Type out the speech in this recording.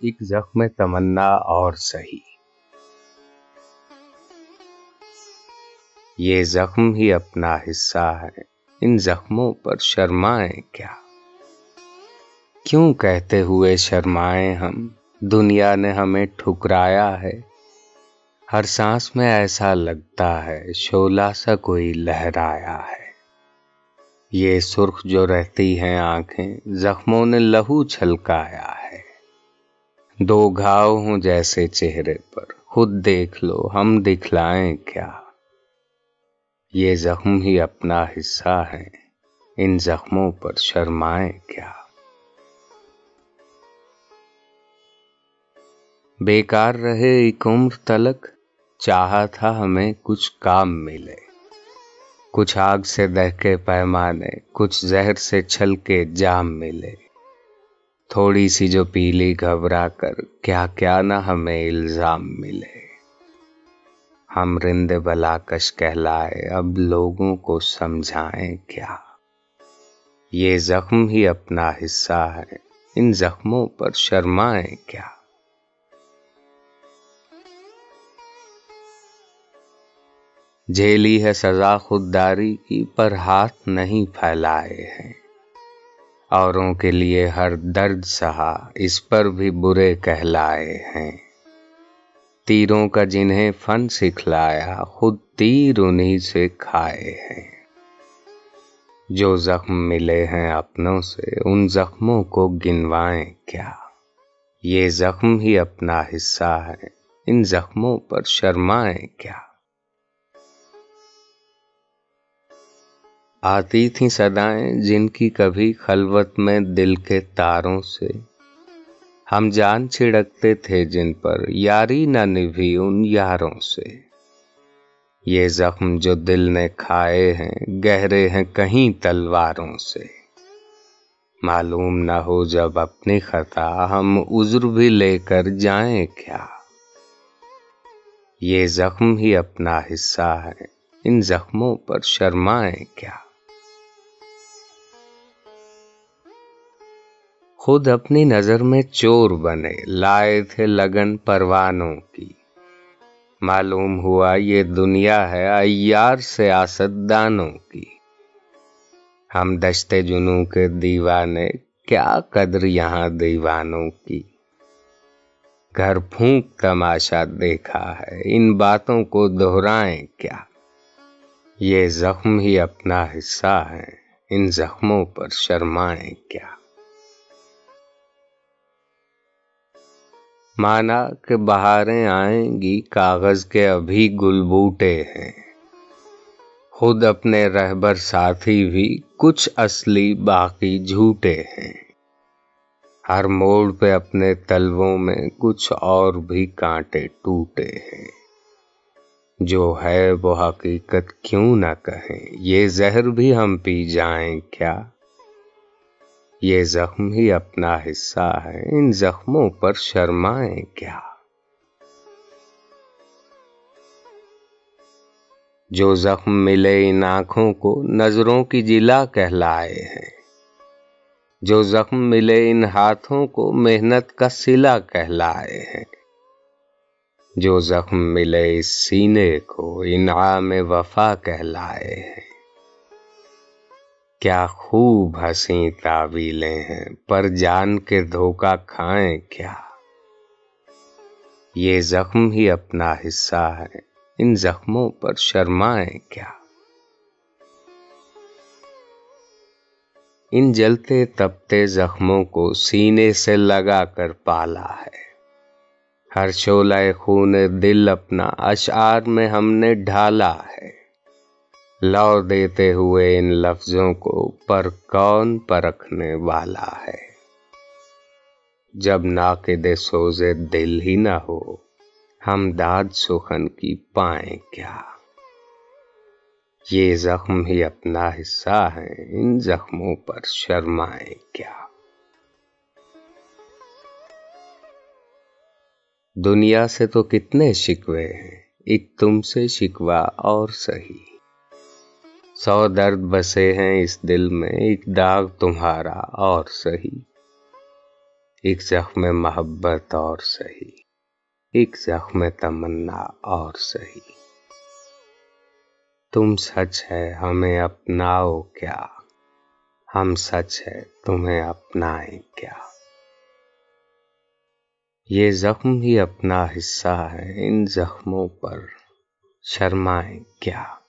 ایک زخم تمنا اور سہی۔ یہ زخم ہی اپنا حصہ ہے۔ ان زخموں پر شرمائیں کیا؟ کیوں کہتے ہوئے شرمائیں ہم؟ دنیا نے ہمیں ٹھکرایا ہے۔ ہر سانس میں ایسا لگتا ہے شولا سا کوئی لہرایا ہے۔ یہ سرخ جو رہتی ہیں آنکھیں، زخموں نے لہو چھلکایا ہے دو گھاؤ ہوں جیسے چہرے پر۔ خود دیکھ لو، ہم دکھلائیں کیا؟ یہ زخم ہی اپنا حصہ ہے ان زخموں پر شرمائیں کیا؟ بیکار رہے ایک عمر تلک، چاہا تھا ہمیں کچھ کام ملے۔ کچھ آگ سے دہ کے پیمانے، کچھ زہر سے چھل کے جام ملے۔ تھوڑی سی جو پیلی گھبرا کر کیا کیا نہ ہمیں الزام ملے۔ ہم رند بلا کش کہلائے، اب لوگوں کو سمجھائیں کیا۔ یہ زخم ہی اپنا حصہ ہے، ان زخموں پر شرمائیں کیا۔ جھیلی ہے سزا خودداری کی، پر ہاتھ نہیں پھیلائے ہیں۔ اوروں کے لیے ہر درد سہا اس پر بھی برے کہلائے ہیں۔ تیروں کا جنہیں فن سکھلایا خود تیر انہیں سے کھائے ہیں۔ جو زخم ملے ہیں اپنوں سے ان زخموں کو گنوائیں کیا۔ یہ زخم ہی اپنا حصہ ہے، ان زخموں پر شرمائیں کیا۔ آتی تھیں صدائیں جن کی کبھی خلوت میں دل کے تاروں سے۔ ہم جان چھڑکتے تھے جن پر، یاری نہ نبھی ان یاروں سے۔ یہ زخم جو دل نے کھائے ہیں، گہرے ہیں کہیں تلواروں سے۔ معلوم نہ ہو جب اپنی خطا ہم عذر بھی لے کر جائیں کیا۔ یہ زخم ہی اپنا حصہ ہے، ان زخموں پر شرمائیں کیا۔ خود اپنی نظر میں چور بنے، لائے تھے لگن پروانوں کی۔ معلوم ہوا یہ دنیا ہے ایار سیاست دانوں کی۔ ہم دشتے جنوں کے دیوانے، کیا قدر یہاں دیوانوں کی۔ گھر پھونک تماشا دیکھا ہے، ان باتوں کو دہرائیں کیا۔ یہ زخم ہی اپنا حصہ ہے ان زخموں پر شرمائیں کیا۔ مانا کہ بہاریں آئیں گی کاغذ کے ابھی گل بوٹے ہیں۔ خود اپنے رہبر ساتھی بھی کچھ اصلی باقی جھوٹے ہیں۔ ہر موڑ پہ اپنے تلووں میں کچھ اور بھی کانٹے ٹوٹے ہیں۔ جو ہے وہ حقیقت کیوں نہ کہیں؟ یہ زہر بھی ہم پی جائیں کیا؟ یہ زخم ہی اپنا حصہ ہے۔ ان زخموں پر شرمائیں کیا؟ جو زخم ملے ان آنکھوں کو نظروں کی جلا کہلائے ہیں۔ جو زخم ملے ان ہاتھوں کو محنت کا سلا کہلائے ہیں۔ جو زخم ملے اس سینے کو انعام وفا کہلائے ہیں۔ کیا خوب ہنسی تعویلیں ہیں، پر جان کے دھوکا کھائیں کیا؟ یہ زخم ہی اپنا حصہ ہے، ان زخموں پر شرمائیں کیا؟ ان جلتے تپتے زخموں کو سینے سے لگا کر پالا ہے۔ ہر شولہ خون دل اپنا اشعار میں ہم نے ڈھالا ہے۔ لو دیتے ہوئے ان لفظوں کو پر کون پرکھنے والا ہے؟ جب ناقد سوزے دل ہی نہ ہو، ہم داد سخن کی پائیں کیا؟ یہ زخم ہی اپنا حصہ ہے ان زخموں پر شرمائیں کیا؟ دنیا سے تو کتنے شکوے ہیں، ایک تم سے شکوا اور سہی سو درد بسے ہیں اس دل میں، ایک داغ تمہارا اور سہی۔ ایک زخم محبت اور سہی۔ ایک زخم تمنا اور سہی۔ تم سچ ہے، ہمیں اپناؤ کیا۔ ہم سچ ہے، تمہیں اپنائیں کیا۔ یہ زخم ہی اپنا حصہ ہے، ان زخموں پر شرمائیں کیا۔